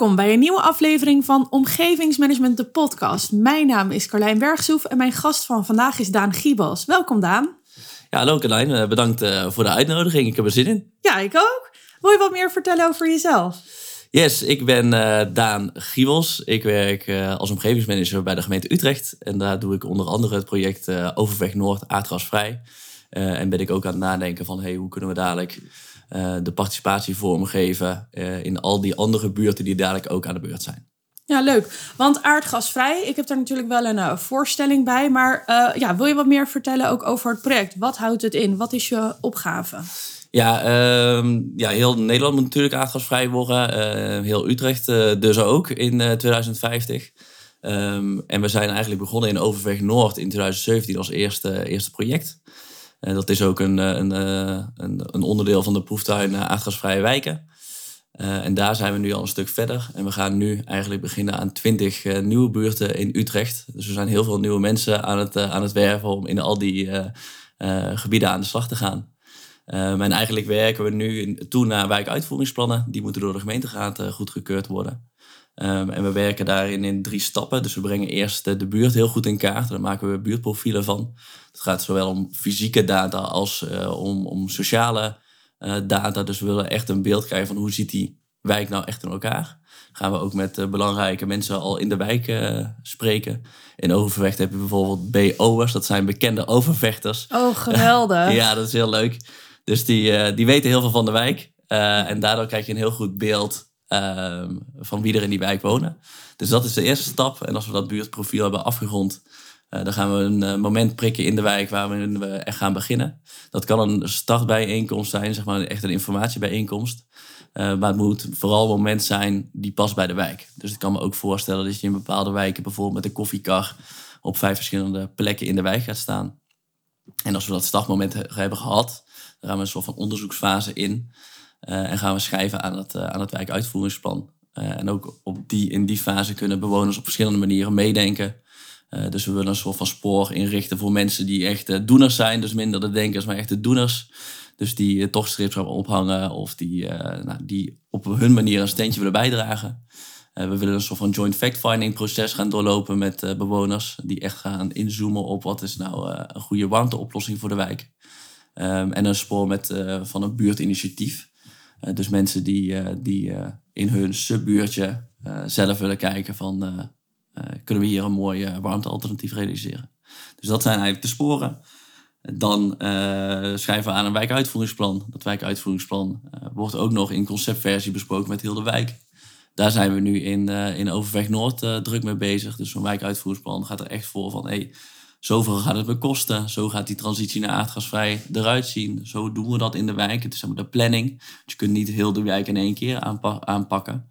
Welkom bij een nieuwe aflevering van Omgevingsmanagement, de podcast. Mijn naam is Carlijn Bergsoef en mijn gast van vandaag is Daan Giebels. Welkom Daan. Ja, hallo Carlijn. Eh, bedankt eh, voor de uitnodiging. Ik heb er zin in. Ja, ik ook. Wil je wat meer vertellen over jezelf? Yes, ik ben uh, Daan Giebels. Ik werk als omgevingsmanager bij de gemeente Utrecht. En daar doe ik onder andere het project Overweg Noord aardgasvrij. en ben ik ook aan het nadenken van hey, hoe kunnen we dadelijk uh, de participatie vormgeven uh, in al die andere buurten die dadelijk ook aan de beurt zijn. Ja, leuk. Want aardgasvrij, ik heb daar natuurlijk wel een uh, voorstelling bij. Maar ja, wil je wat meer vertellen ook over het project? Wat houdt het in? Wat is je opgave? Ja, ehm, ja heel Nederland moet natuurlijk aardgasvrij worden. heel Utrecht dus ook in 2050. Um, ehm, en we zijn eigenlijk begonnen in Overweg Noord in 2017 als eerste, eerste project. En dat is ook een, eh, een, eh, een, een onderdeel van de proeftuin aardgasvrije wijken. En daar zijn we nu al een stuk verder. En we gaan nu eigenlijk beginnen aan 20 uh, nieuwe buurten in Utrecht. Dus er zijn heel veel nieuwe mensen aan het, aan het werven om in al die gebieden aan de slag te gaan. en eigenlijk werken we nu toe naar wijkuitvoeringsplannen. Die moeten door de gemeenteraad goedgekeurd worden. Um, en we werken daarin in drie stappen. Dus we brengen eerst de, buurt heel goed in kaart. Daar maken we buurtprofielen van. Het gaat zowel om fysieke data als uh, om, om sociale uh, data. Dus we willen echt een beeld krijgen van hoe ziet die wijk nou echt in elkaar. Gaan we ook met uh, belangrijke mensen al in de wijk spreken. In Overvecht heb je bijvoorbeeld BO'ers. Dat zijn bekende overvechters. Oh, geweldig. ja, dat is heel leuk. Dus die, die weten heel veel van de wijk. en daardoor krijg je een heel goed beeld Ehm, van wie er in die wijk wonen. Dus dat is de eerste stap. En als we dat buurtprofiel hebben afgerond, uh, dan gaan we een uh, moment prikken in de wijk waarin we echt gaan beginnen. Dat kan een startbijeenkomst zijn, zeg maar echt een informatiebijeenkomst. Uh, maar het moet vooral een moment zijn die past bij de wijk. Dus ik kan me ook voorstellen dat je in bepaalde wijken bijvoorbeeld met een koffiekar op vijf verschillende plekken in de wijk gaat staan. En als we dat startmoment hebben gehad, dan gaan we een soort van onderzoeksfase in. Eh, en gaan we schrijven aan het, uh, aan het wijkuitvoeringsplan. Uh, en ook op die, in die fase kunnen bewoners op verschillende manieren meedenken. dus we willen een soort van spoor inrichten voor mensen die echt doeners zijn. Dus minder de denkers, maar echt de doeners. Dus die toch strips gaan ophangen of die, nou, die op hun manier een steentje willen bijdragen. we willen een soort van joint fact-finding proces gaan doorlopen met bewoners. Die echt gaan inzoomen op wat is nou een goede warmteoplossing voor de wijk. Um, en een spoor met, van een buurtinitiatief. Eh, dus mensen die, eh, die eh, in hun subbuurtje zelf willen kijken van kunnen we hier een mooi warmtealternatief realiseren. Dus dat zijn eigenlijk de sporen. Dan schrijven we aan een wijkuitvoeringsplan. Dat wijkuitvoeringsplan wordt ook nog in conceptversie besproken met heel de wijk. Daar zijn we nu in, in Overweg Noord druk mee bezig. Dus zo'n wijkuitvoeringsplan gaat er echt voor van... Hey, zoveel gaat het me kosten. Zo gaat die transitie naar aardgasvrij eruit zien. Zo doen we dat in de wijk. Het is de planning. Je kunt niet heel de wijk in één keer aanpakken.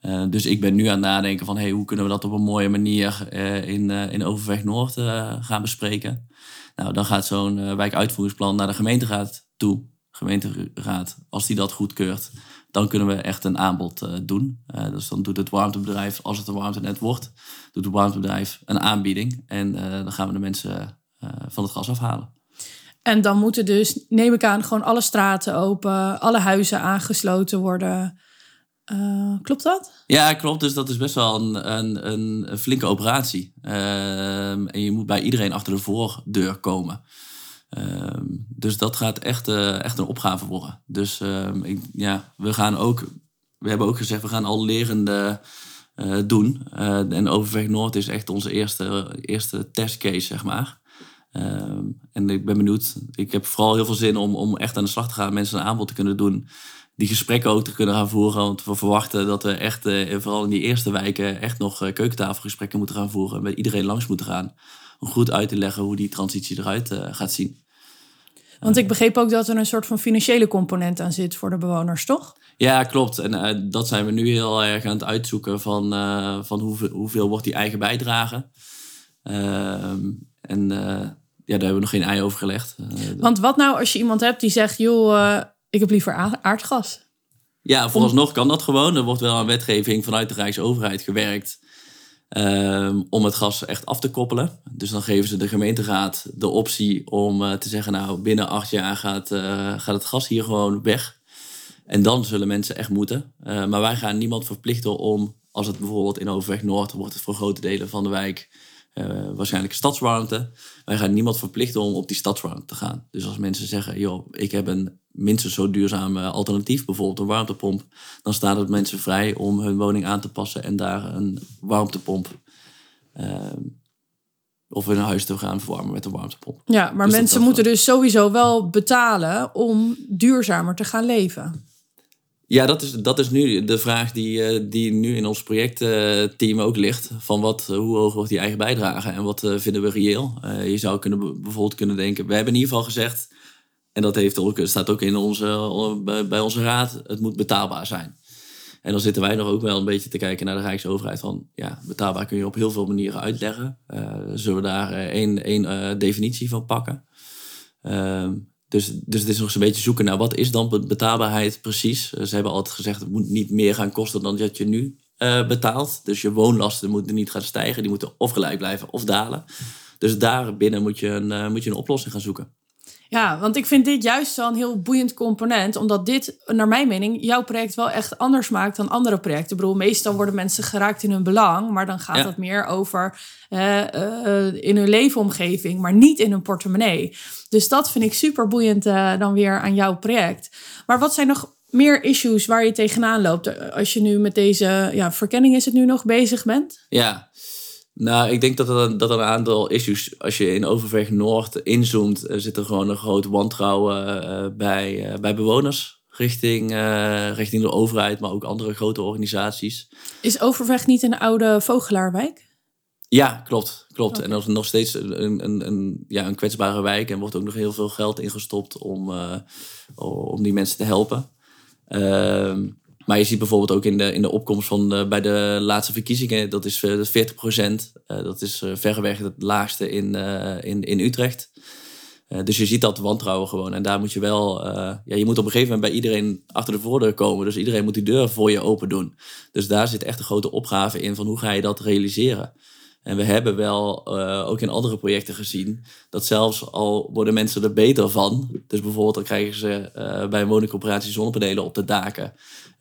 Uh, dus ik ben nu aan het nadenken van hey, hoe kunnen we dat op een mooie manier uh, in, uh, in Overweg Noord gaan bespreken. Nou, dan gaat zo'n wijkuitvoeringsplan naar de gemeenteraad toe. Gemeenteraad, als die dat goedkeurt, dan kunnen we echt een aanbod uh, doen. Uh, dus dan doet het warmtebedrijf, als het een warmtenet wordt, doet het warmtebedrijf een aanbieding. En uh, dan gaan we de mensen van het gas afhalen. En dan moeten dus, neem ik aan, gewoon alle straten open, alle huizen aangesloten worden. klopt dat? Ja, klopt. Dus dat is best wel een, een, een flinke operatie. Ehm, en je moet bij iedereen achter de voordeur komen. Ehm, dus dat gaat echt, uh, echt een opgave worden. Dus ehm, ik, ja, we gaan ook, we hebben ook gezegd, we gaan al lerende uh, doen. Uh, en Overweg Noord is echt onze eerste, eerste testcase, zeg maar. Ehm, en ik ben benieuwd, ik heb vooral heel veel zin om, om echt aan de slag te gaan, mensen een aanbod te kunnen doen. Die gesprekken ook te kunnen gaan voeren. Want we verwachten dat we echt, vooral in die eerste wijken, echt nog keukentafelgesprekken moeten gaan voeren. En met iedereen langs moeten gaan. Om goed uit te leggen hoe die transitie eruit gaat zien. Want ik begreep ook dat er een soort van financiële component aan zit voor de bewoners, toch? Ja, klopt. En uh, dat zijn we nu heel erg aan het uitzoeken van, uh, van hoeveel, hoeveel wordt die eigen bijdrage. Uh, en eh, ja, daar hebben we nog geen ei over gelegd. Want wat nou als je iemand hebt die zegt, joh, ik heb liever aardgas? Ja, vooralsnog kan dat gewoon. Er wordt wel aan wetgeving vanuit de Rijksoverheid gewerkt Um, om het gas echt af te koppelen. Dus dan geven ze de gemeenteraad de optie om uh, te zeggen, nou binnen acht jaar gaat, uh, gaat het gas hier gewoon weg. En dan zullen mensen echt moeten. Uh, maar wij gaan niemand verplichten om, als het bijvoorbeeld in Overweg Noord wordt het voor grote delen van de wijk waarschijnlijk stadswarmte. Wij gaan niemand verplichten om op die stadswarmte te gaan. Dus als mensen zeggen, joh, ik heb een minstens zo duurzaam alternatief, bijvoorbeeld een warmtepomp, dan staat het mensen vrij om hun woning aan te passen en daar een warmtepomp uh, of hun huis te gaan verwarmen met een warmtepomp. Ja, maar dus mensen moeten dus sowieso wel betalen om duurzamer te gaan leven. Ja, dat is, dat is nu de vraag die, uh, die nu in ons projectteam ook ligt. Van wat, hoe hoog wordt die eigen bijdrage en wat uh, vinden we reëel? Uh, je zou kunnen, bijvoorbeeld kunnen denken, we hebben in ieder geval gezegd en dat heeft ook, staat ook in onze, bij onze raad. Het moet betaalbaar zijn. En dan zitten wij nog ook wel een beetje te kijken naar de Rijksoverheid. Van ja, betaalbaar kun je op heel veel manieren uitleggen. Uh, zullen we daar uh, één, uh, definitie van pakken? Ehm, dus, dus het is nog eens een beetje zoeken naar wat is dan betaalbaarheid precies. ze hebben altijd gezegd het moet niet meer gaan kosten dan dat je nu betaalt. Dus je woonlasten moeten niet gaan stijgen. Die moeten of gelijk blijven of dalen. Dus daar binnen moet je een, moet je een oplossing gaan zoeken. Ja, want ik vind dit juist een heel boeiend component. Omdat dit, naar mijn mening, jouw project wel echt anders maakt dan andere projecten. Ik bedoel, meestal worden mensen geraakt in hun belang. Maar dan gaat het meer over uh, in hun leefomgeving, maar niet in hun portemonnee. Dus dat vind ik super boeiend uh, dan weer aan jouw project. Maar wat zijn nog meer issues waar je tegenaan loopt als je nu met deze ja, verkenning is het nu nog bezig bent? Ja, nou, ik denk dat er, dat er een aantal issues, als je in Overweg Noord inzoomt, zit er gewoon een groot wantrouwen uh, bij, uh, bij bewoners. Richting, uh, richting de overheid, maar ook andere grote organisaties. Is Overweg niet een oude vogelaarwijk? Ja, klopt. klopt. En dat is nog steeds een, een, een, ja, een kwetsbare wijk. En wordt ook nog heel veel geld ingestopt om, om die mensen te helpen. Ehm, maar je ziet bijvoorbeeld ook in de, in de opkomst van bij de laatste verkiezingen, dat is 40 procent. Uh, dat is uh, verreweg het laagste in, in, in Utrecht. dus je ziet dat wantrouwen gewoon. En daar moet je wel, ja, je moet op een gegeven moment bij iedereen achter de voordeur komen. Dus iedereen moet die deur voor je open doen. Dus daar zit echt een grote opgave in van hoe ga je dat realiseren. En we hebben wel ook in andere projecten gezien dat zelfs al worden mensen er beter van. Dus bijvoorbeeld dan krijgen ze bij een woningcoöperatie zonnepanelen op de daken.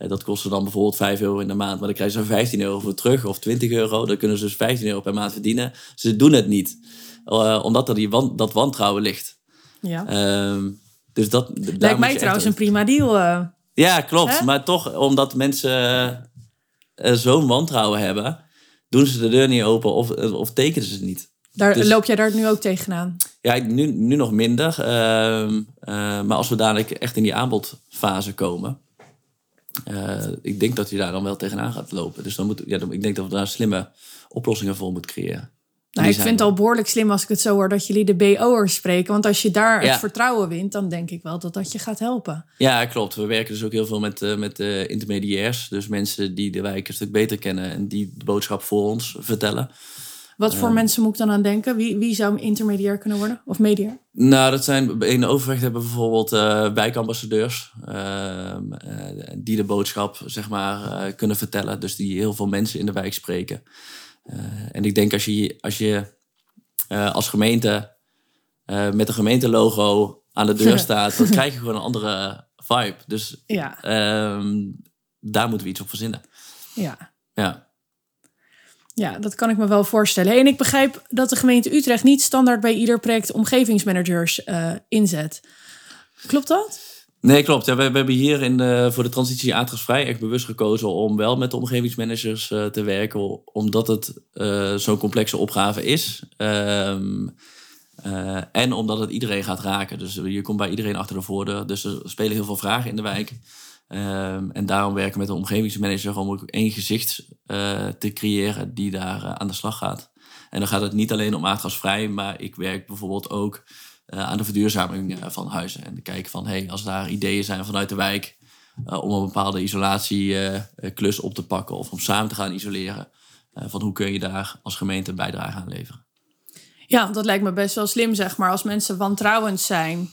Eh, dat kostte dan bijvoorbeeld 5 euro in de maand, maar dan krijgen ze 15 euro voor terug of 20 euro. Dan kunnen ze dus 15 euro per maand verdienen. Ze doen het niet, uh, omdat er die wan dat wantrouwen ligt. Ja. Uh, dus dat, Lijkt mij trouwens een prima deal. Uh. Ja, klopt. Maar toch, omdat mensen zo'n wantrouwen hebben, doen ze de deur niet open of, of tekenen ze het niet. Daar, dus, loop jij daar nu ook tegenaan? Ja, nu, nu nog minder. Ehm, maar als we dadelijk echt in die aanbodfase komen, uh, ik denk dat je daar dan wel tegenaan gaat lopen. Dus dan moet, ja, ik denk dat we daar slimme oplossingen voor moeten creëren. Nou, ik vind het al behoorlijk slim als ik het zo hoor dat jullie de BO'ers spreken. Want als je daar het vertrouwen wint, dan denk ik wel dat dat je gaat helpen. Ja, klopt. We werken dus ook heel veel met, uh, met uh, intermediairs. Dus mensen die de wijk een stuk beter kennen en die de boodschap voor ons vertellen. Wat voor mensen moet ik dan aan denken? Wie, wie zou een intermediair kunnen worden? Of mediair? Nou, dat zijn in Overweg hebben we bijvoorbeeld uh, wijkambassadeurs. Uh, die de boodschap zeg maar, kunnen vertellen. Dus die heel veel mensen in de wijk spreken. En ik denk als je als, je, als gemeente met een gemeentelogo aan de deur staat, dan krijg je gewoon een andere vibe. Dus ja. Ehm, daar moeten we iets op verzinnen. Ja. Ja. Ja, dat kan ik me wel voorstellen. En ik begrijp dat de gemeente Utrecht niet standaard bij ieder project omgevingsmanagers uh, inzet. Klopt dat? Nee, klopt. We, hebben hier in voor de transitie aardgasvrij echt bewust gekozen om wel met de omgevingsmanagers uh, te werken, omdat het uh, zo'n complexe opgave is. Um, en omdat het iedereen gaat raken. Dus je komt bij iedereen achter de voordeur. Dus er spelen heel veel vragen in de wijk. Um, en daarom werken we met de omgevingsmanager om ook één gezicht te creëren die daar aan de slag gaat. En dan gaat het niet alleen om aardgasvrij, maar ik werk bijvoorbeeld ook aan de verduurzaming van huizen. En kijken van, hey, als daar ideeën zijn vanuit de wijk om een bepaalde isolatieklus op te pakken of om samen te gaan isoleren, van hoe kun je daar als gemeente een bijdrage aan leveren. Ja, dat lijkt me best wel slim, zeg maar. Als mensen wantrouwend zijn,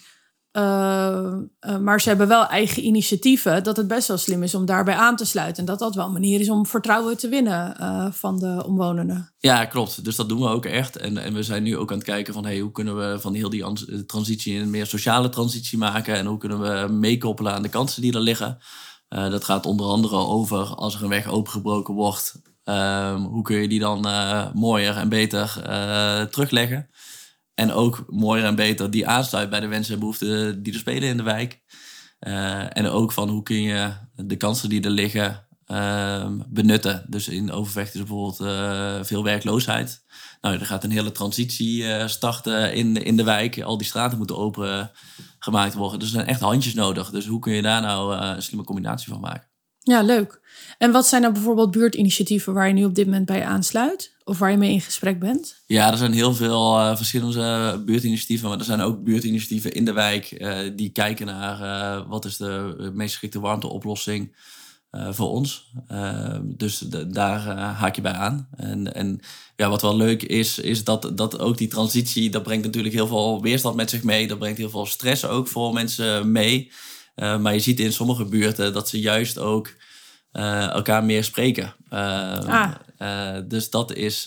Uh, maar ze hebben wel eigen initiatieven. Dat het best wel slim is om daarbij aan te sluiten. En dat dat wel een manier is om vertrouwen te winnen uh, van de omwonenden. Ja, klopt. Dus dat doen we ook echt. En, en we zijn nu ook aan het kijken van hoe kunnen we van heel die transitie een meer sociale transitie maken. En hoe kunnen we meekoppelen aan de kansen die er liggen. Dat gaat onder andere over als er een weg opengebroken wordt. Um, hoe kun je die dan mooier en beter terugleggen? En ook mooier en beter die aansluit bij de wensen en behoeften die er spelen in de wijk. Uh, en ook van hoe kun je de kansen die er liggen uh, benutten. Dus in Overvecht is bijvoorbeeld uh, veel werkloosheid. Nou, er gaat een hele transitie uh, starten in, in de wijk. Al die straten moeten open gemaakt worden. Dus er zijn echt handjes nodig. Dus hoe kun je daar nou een slimme combinatie van maken? Ja, leuk. En wat zijn er bijvoorbeeld buurtinitiatieven waar je nu op dit moment bij aansluit? Of waar je mee in gesprek bent? Ja, er zijn heel veel uh, verschillende buurtinitiatieven. Maar er zijn ook buurtinitiatieven in de wijk uh, die kijken naar uh, wat is de meest geschikte warmteoplossing voor ons. dus de, daar haak je bij aan. En, en ja, wat wel leuk is, is dat, dat ook die transitie, dat brengt natuurlijk heel veel weerstand met zich mee. Dat brengt heel veel stress ook voor mensen mee. Maar je ziet in sommige buurten dat ze juist ook uh, elkaar meer spreken. Uh, ah. uh, dus dat is,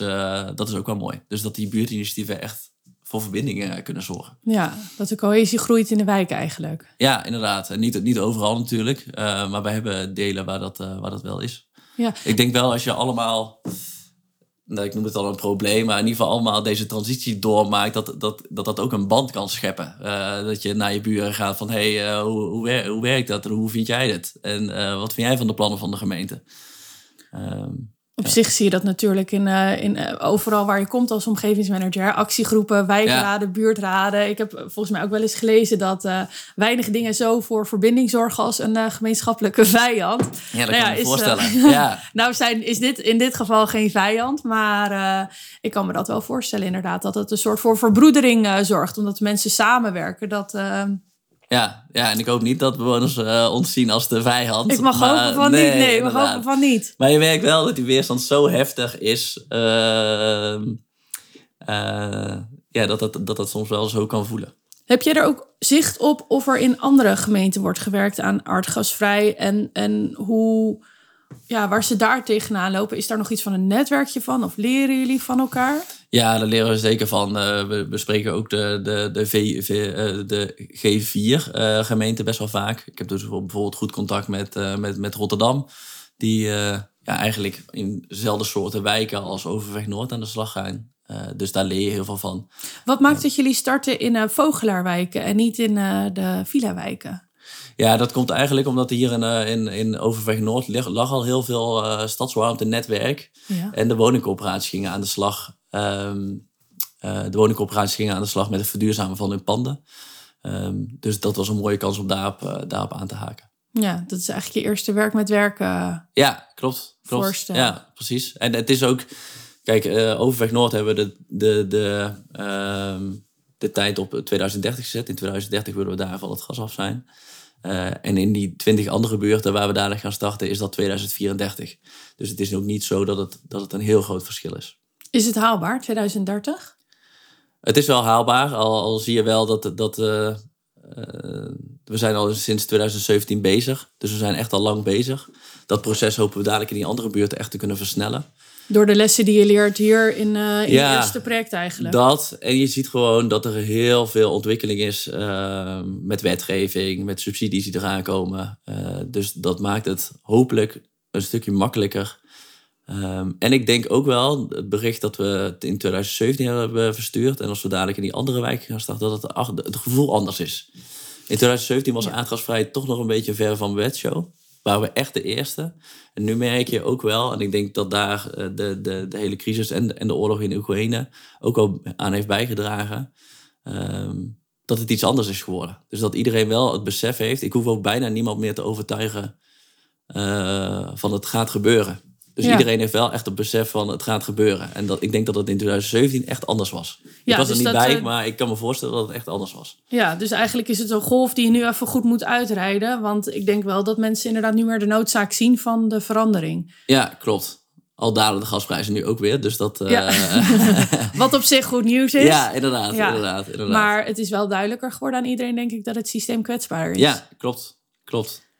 dat is ook wel mooi. Dus dat die buurtinitiatieven echt voor verbindingen kunnen zorgen. Ja, dat de cohesie groeit in de wijk eigenlijk. Ja, inderdaad. En niet, niet overal natuurlijk. maar wij hebben delen waar dat, waar dat wel is. Ja. Ik denk wel als je allemaal nou, ik noem het al een probleem, maar in ieder geval allemaal deze transitie doormaakt, dat dat, dat, dat ook een band kan scheppen. Uh, dat je naar je buren gaat van, hé, hey, uh, hoe, hoe, werkt dat hoe vind jij dit? En uh, wat vind jij van de plannen van de gemeente? Um, op zich zie je dat natuurlijk in, uh, in uh, overal waar je komt als omgevingsmanager. Actiegroepen, wijkraden, buurtraden. Ik heb volgens mij ook wel eens gelezen dat uh, weinig dingen zo voor verbinding zorgen als een gemeenschappelijke vijand. Ja, dat nou kan je me voorstellen. ja. nou zijn, is dit in dit geval geen vijand, maar ik kan me dat wel voorstellen inderdaad. Dat het een soort voor verbroedering zorgt, omdat mensen samenwerken. Dat ja, ja, en ik hoop niet dat bewoners uh, ons zien als de vijand. Ik mag maar, hopen van nee, niet. Nee, we hopen van niet. Maar je merkt wel dat die weerstand zo heftig is. Uh, ja, dat dat, dat dat soms wel zo kan voelen. Heb je er ook zicht op of er in andere gemeenten wordt gewerkt aan aardgasvrij? En, en hoe, ja, waar ze daar tegenaan lopen? Is daar nog iets van een netwerkje van? Of leren jullie van elkaar? Ja, daar leren we zeker van. Uh, we bespreken ook de, de, de, v, v, uh, de G4-gemeente uh, best wel vaak. Ik heb dus bijvoorbeeld goed contact met, met, met Rotterdam. Die ja, eigenlijk in dezelfde soorten wijken als Overweg Noord aan de slag gaan. dus daar leer je heel veel van. Wat maakt dat jullie starten in Vogelaarwijken en niet in de Villa-wijken? Ja, dat komt eigenlijk omdat hier in, in, in Overweg Noord lag, lag al heel veel uh, stadswarmte-netwerk. Ja. En de woningcoöperaties gingen aan de slag Um, uh, de woningcorporaties gingen aan de slag met het verduurzamen van hun panden. Um, dus dat was een mooie kans om daarop, uh, daarop aan te haken. Ja, dat is eigenlijk je eerste werk met werken. Uh, ja, klopt. klopt. Voorstellen. Ja, precies. En het is ook, kijk, Overweg Noord hebben we de, de, de, um, de tijd op 2030 gezet. In 2030 willen we daar van het gas af zijn. en in die twintig andere buurten waar we dadelijk gaan starten, is dat 2034. Dus het is ook niet zo dat het, dat het een heel groot verschil is. Is het haalbaar, 2030? Het is wel haalbaar, al, al zie je wel dat, dat uh, uh, we zijn al sinds 2017 bezig. Dus we zijn echt al lang bezig. Dat proces hopen we dadelijk in die andere buurten echt te kunnen versnellen. Door de lessen die je leert hier in, uh, in ja, het eerste project eigenlijk. Dat, en je ziet gewoon dat er heel veel ontwikkeling is met wetgeving, met subsidies die eraan komen. dus dat maakt het hopelijk een stukje makkelijker Um, en ik denk ook wel, het bericht dat we in 2017 hebben verstuurd... en als we dadelijk in die andere wijken gaan starten... dat het, het gevoel anders is. In 2017 was ja. aardgasvrij toch nog een beetje ver van bedshow. Waren we echt de eerste. En nu merk je ook wel, en ik denk dat daar eh, de, de, de hele crisis en de, en de oorlog in Oekraïne ook wel aan heeft bijgedragen, um, dat het iets anders is geworden. Dus dat iedereen wel het besef heeft. Ik hoef ook bijna niemand meer te overtuigen uh, van het gaat gebeuren. Dus iedereen heeft wel echt het besef van het gaat gebeuren. En dat, ik denk dat het in 2017 echt anders was. Ja, ik was er dus niet bij, uh, maar ik kan me voorstellen dat het echt anders was. Ja, dus eigenlijk is het een golf die je nu even goed moet uitrijden. Want ik denk wel dat mensen inderdaad nu meer de noodzaak zien van de verandering. Ja, klopt. al dalen de gasprijzen nu ook weer. Dus dat. eh. Wat op zich goed nieuws is. ja, inderdaad, Ja. inderdaad, inderdaad. Maar het is wel duidelijker geworden aan iedereen, denk ik, dat het systeem kwetsbaar is. ja, klopt. Klopt.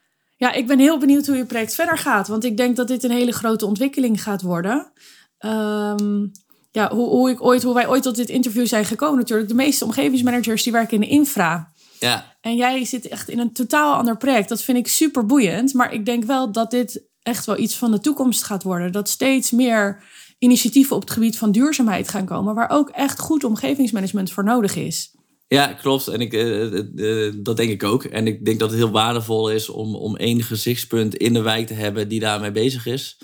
Ja, ik ben heel benieuwd hoe je project verder gaat. Want ik denk dat dit een hele grote ontwikkeling gaat worden. Ehm, ja, hoe, hoe, ik ooit, hoe wij ooit tot dit interview zijn gekomen natuurlijk. De meeste omgevingsmanagers die werken in de infra. Ja, En jij zit echt in een totaal ander project. Dat vind ik super boeiend. Maar ik denk wel dat dit echt wel iets van de toekomst gaat worden. Dat steeds meer initiatieven op het gebied van duurzaamheid gaan komen. Waar ook echt goed omgevingsmanagement voor nodig is. Ja, klopt. En ik, eh, eh, eh, dat denk ik ook. En ik denk dat het heel waardevol is om, om één gezichtspunt in de wijk te hebben die daarmee bezig is.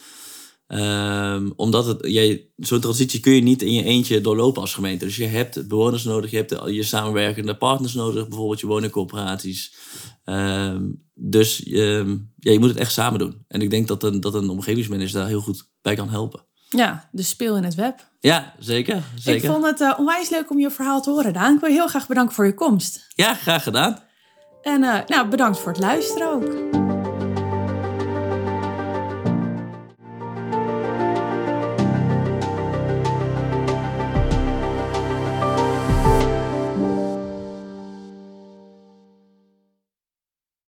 Ehm, omdat het, jij, zo'n transitie kun je niet in je eentje doorlopen als gemeente. Dus je hebt bewoners nodig, je hebt je samenwerkende partners nodig, bijvoorbeeld je woningcoöperaties. Ehm, dus ehm, ja, je moet het echt samen doen. En ik denk dat een, dat een omgevingsmanager daar heel goed bij kan helpen. Ja, dus speel in het web. Ja, zeker. zeker. Ik vond het eh, onwijs leuk om je verhaal te horen, Daan. Ik wil je heel graag bedanken voor je komst. Ja, graag gedaan. En eh, nou, bedankt voor het luisteren ook.